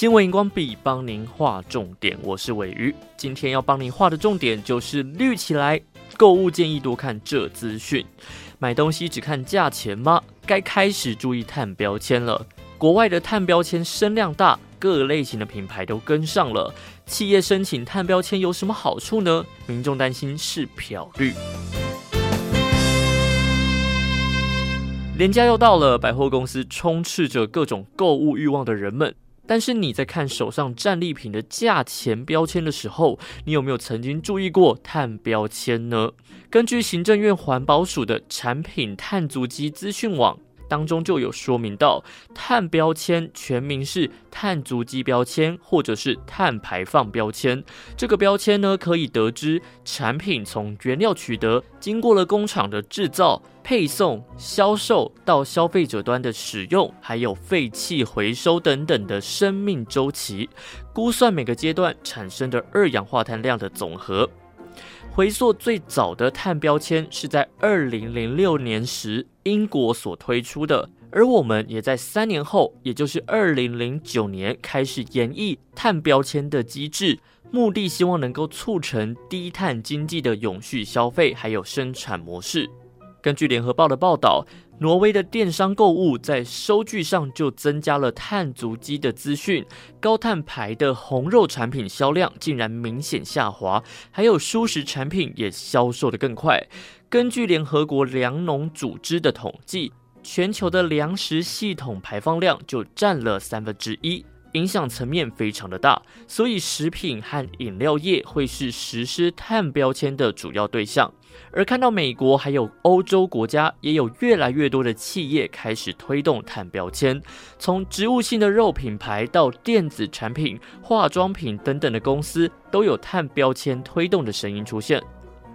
新闻荧光笔帮您画重点，我是伟瑜。今天要帮您画的重点就是绿起来，购物建议多看这资讯。买东西只看价钱吗？该开始注意碳标签了。国外的碳标签声量大，各类型的品牌都跟上了。企业申请碳标签有什么好处呢？民众担心是漂绿。年假又到了，百货公司充斥着各种购物欲望的人们。但是你在看手上战利品的价钱标签的时候，你有没有曾经注意过碳标签呢？根据行政院环保署的产品碳足迹资讯网。当中就有说明到，碳标签全名是碳足迹标签，或者是碳排放标签。这个标签呢，可以得知产品从原料取得，经过了工厂的制造、配送、销售到消费者端的使用，还有废弃回收等等的生命周期，估算每个阶段产生的二氧化碳量的总和。回溯最早的碳标签是在二零零六年时英国所推出的，而我们也在三年后，也就是二零零九年开始演绎碳标签的机制，目的希望能够促成低碳经济的永续消费还有生产模式。根据联合报的报道，挪威的电商购物在收据上就增加了碳足迹的资讯，高碳排的红肉产品销量竟然明显下滑，还有蔬食产品也销售的更快。根据联合国粮农组织的统计，全球的粮食系统排放量就占了三分之一。影响层面非常的大，所以食品和饮料业会是实施碳标签的主要对象。而看到美国还有欧洲国家也有越来越多的企业开始推动碳标签，从植物性的肉品牌到电子产品、化妆品等等的公司都有碳标签推动的声音出现。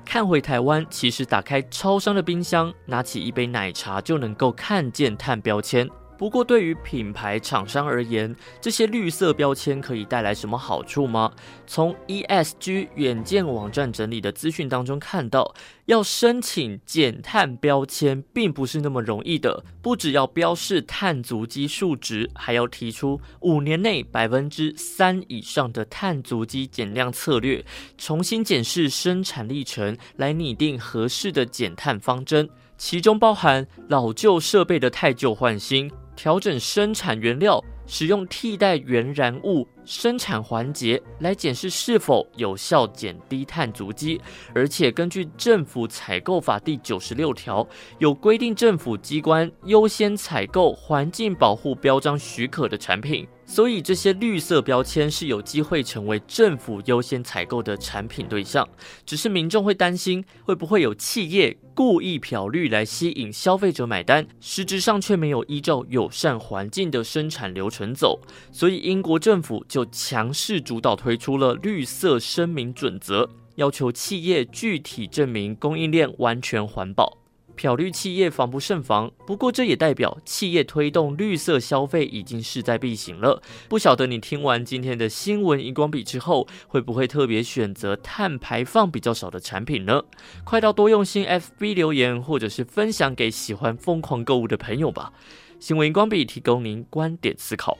看回台湾，其实打开超商的冰箱，拿起一杯奶茶就能够看见碳标签。不过，对于品牌厂商而言，这些绿色标签可以带来什么好处吗？从 ESG 远见网站整理的资讯当中看到，要申请减碳标签并不是那么容易的。不只要标示碳足迹数值，还要提出五年内百分之三以上的碳足迹减量策略，重新检视生产历程，来拟定合适的减碳方针，其中包含老旧设备的汰旧换新。调整生产原料，使用替代原燃物。生产环节来检视是否有效减低碳足迹，而且根据政府采购法第九十六条，有规定政府机关优先采购环境保护标章许可的产品。所以这些绿色标签是有机会成为政府优先采购的产品对象，只是民众会担心会不会有企业故意漂绿来吸引消费者买单，实质上却没有依照友善环境的生产流程走。所以英国政府就强势主导推出了绿色声明准则，要求企业具体证明供应链完全环保。漂绿企业防不胜防，不过这也代表企业推动绿色消费已经势在必行了。不晓得你听完今天的新闻荧光笔之后，会不会特别选择碳排放比较少的产品呢？快到多用心 FB 留言，或者是分享给喜欢疯狂购物的朋友吧。新闻荧光笔提供您观点思考。